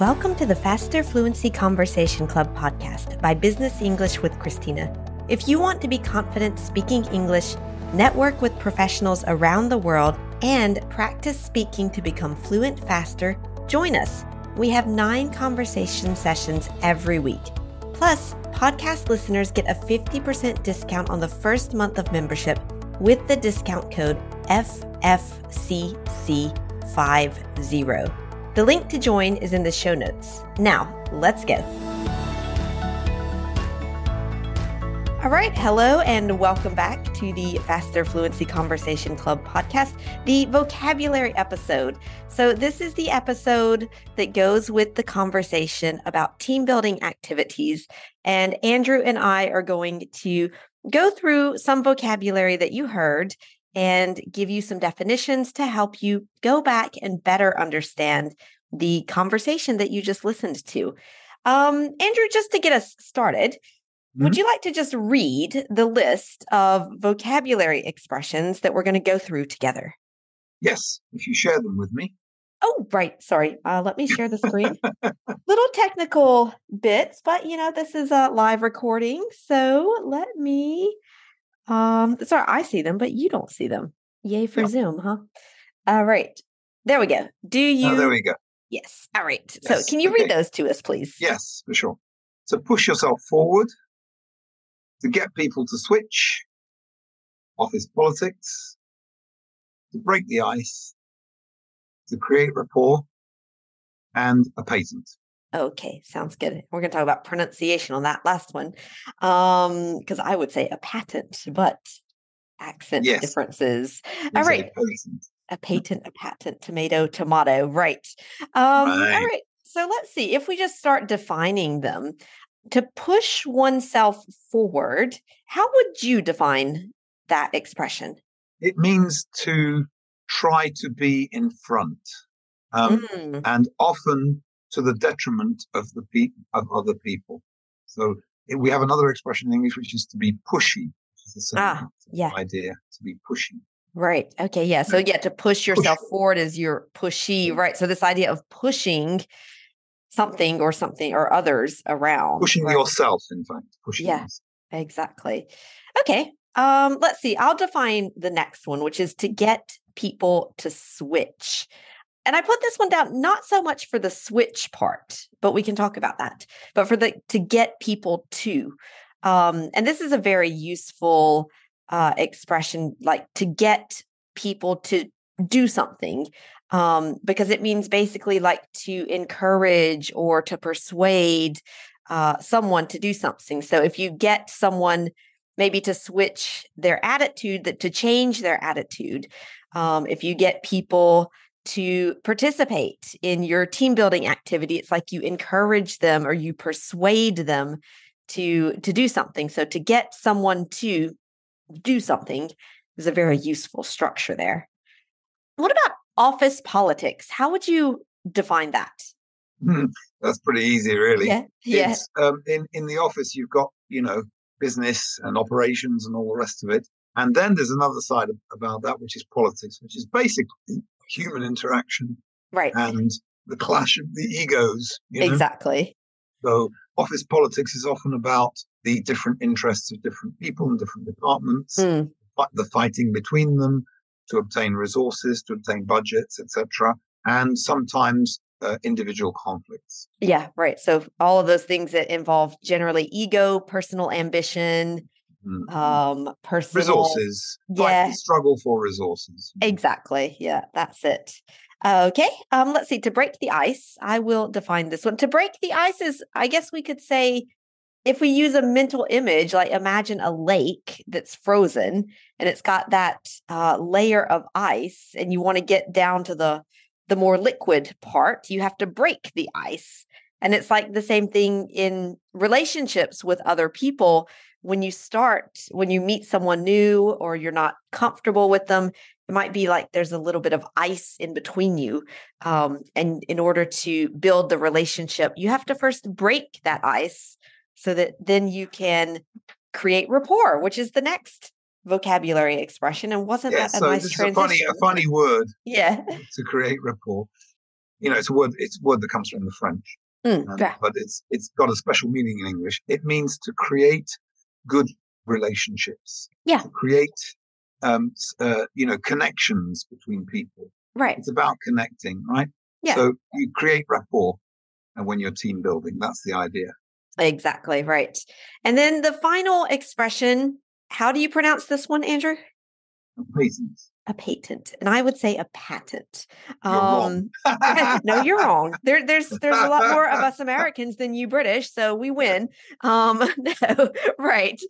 Welcome to the Faster Fluency Conversation Club podcast by Business English with Christina. If you want to be confident speaking English, network with professionals around the world, and practice speaking to become fluent faster, join us. We have nine conversation sessions every week. Plus, podcast listeners get a 50% discount on the first month of membership with the discount code FFCC50. The link to join is in the show notes. Now, let's go. All right. Hello, and welcome back to the Faster Fluency Conversation Club podcast, the vocabulary episode. So, this is the episode that goes with the conversation about team building activities. And Andrew and I are going to go through some vocabulary that you heard and give you some definitions to help you go back and better understand the conversation that you just listened to. Um, Andrew, just to get us started, Mm-hmm. Would you like to just read the list of vocabulary expressions that we're going to go through together? Yes, if you share them with me. Oh, right. Sorry. Uh, let me share the screen. Little technical bits, but you know, this is a live recording. So let me, um, sorry, I see them, but you don't see them. Yay for. Zoom, huh? All right. There we go. Do you? Oh, there we go. Yes. All right. Yes. So can you okay. read those to us, please? Yes, for sure. So push yourself forward to get people to switch, office politics, to break the ice, to create rapport, and a patent. Okay, sounds good. We're going to talk about pronunciation on that last one. Um, because I would say a patent, but accent yes. differences. All right. A patent, a patent, tomato, tomato. Right. Um, right. all right. So let's see if we just start defining them to push oneself forward, how would you define that expression? It means to try to be in front, um, mm. and often to the detriment of the pe- of other people. So we have another expression in English, which is to be pushy. Which is the same ah, yeah. idea to be pushy. Right. Okay. Yeah. So yeah, to push yourself push. forward is your pushy. Right. So this idea of pushing something or something or others around. Pushing right? yourself, in fact. Pushing yeah, yourself. exactly. Okay. Um, let's see. I'll define the next one, which is to get people to switch. And I put this one down not so much for the switch part, but we can talk about that. But for the to get people to. Um, and this is a very useful uh, expression, like to get people to do something um, because it means basically like to encourage or to persuade uh, someone to do something. So if you get someone maybe to switch their attitude, that to change their attitude, um, if you get people to participate in your team building activity, it's like you encourage them or you persuade them to to do something. So to get someone to do something is a very useful structure there. What about office politics. How would you define that? Hmm, that's pretty easy, really. Yeah. yeah. Um, in in the office, you've got you know business and operations and all the rest of it, and then there's another side about that, which is politics, which is basically human interaction, right, and the clash of the egos. You know? Exactly. So office politics is often about the different interests of different people in different departments, mm. the fighting between them, to obtain resources, to obtain budgets, etc., and sometimes uh, individual conflicts. Yeah, right. So all of those things that involve generally ego, personal ambition, mm-hmm. um, personal resources. Yeah, struggle for resources. Exactly. Yeah, that's it. Okay. Um, let's see. To break the ice, I will define this one. To break the ice is, I guess we could say, if we use a mental image, like imagine a lake that's frozen and it's got that uh, layer of ice, and you want to get down to the the more liquid part, you have to break the ice. And it's like the same thing in relationships with other people. When you start, when you meet someone new or you're not comfortable with them, it might be like there's a little bit of ice in between you. Um, and in order to build the relationship, you have to first break that ice so that then you can create rapport, which is the next vocabulary expression. And wasn't yeah, that a so nice transition? A funny, a funny word. Yeah. To create rapport. you know, it's a word. It's a word that comes from the French, mm, um, but it's it's got a special meaning in English. It means to create good relationships. Yeah. To create, um, uh, you know, connections between people. Right. It's about connecting, right? Yeah. So you create rapport, and when you're team building, that's the idea. Exactly right. And then the final expression. How do you pronounce this one, Andrew? Patent. A patent, and I would say a patent. You're um, no, you're wrong. There, there's there's a lot more of us Americans than you British, so we win. Um, no, right.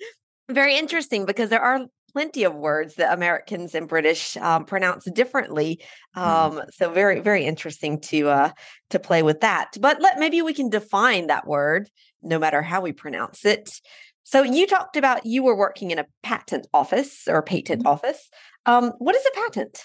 Very interesting because there are plenty of words that Americans and British um, pronounce differently. Mm. Um. So very, very interesting to uh, to play with that. But let maybe we can define that word, no matter how we pronounce it. So you talked about you were working in a patent office or patent mm-hmm. office. Um, what is a patent?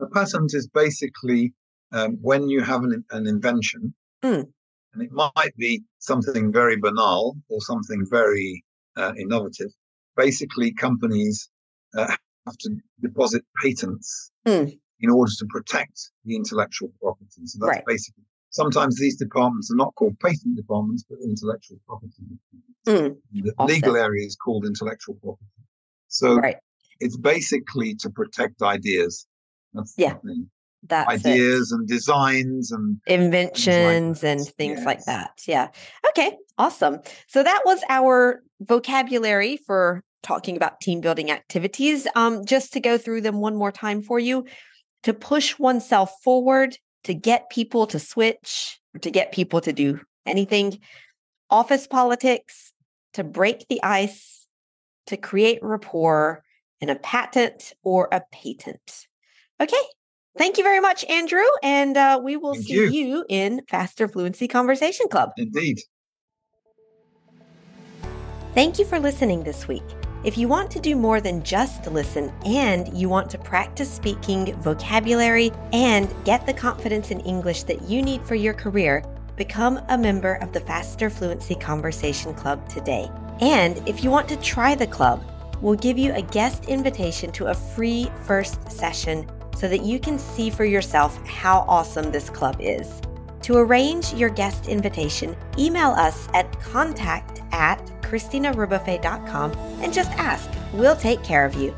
A patent is basically um, when you have an, an invention, mm. and it might be something very banal or something very uh, innovative. Basically, companies uh, have to deposit patents mm. in order to protect the intellectual property. So that's right. basically sometimes these departments are not called patent departments, but intellectual property. Mm, the awesome. legal area is called intellectual property. So right. it's basically to protect ideas. That's yeah. That's ideas it. and designs and inventions things like and things yes. like that. Yeah. Okay. Awesome. So that was our vocabulary for talking about team building activities. Um, just to go through them one more time for you to push oneself forward to get people to switch, to get people to do anything, office politics, to break the ice, to create rapport, in a patent or a patent. Okay. Thank you very much, Andrew. And uh, we will Thank see you. you in Faster Fluency Conversation Club. Indeed. Thank you for listening this week. If you want to do more than just listen and you want to practice speaking vocabulary and get the confidence in English that you need for your career, become a member of the Faster Fluency Conversation Club today. And if you want to try the club, we'll give you a guest invitation to a free first session so that you can see for yourself how awesome this club is. To arrange your guest invitation, email us at contact at ChristinaRebuffet.com and just ask. We'll take care of you.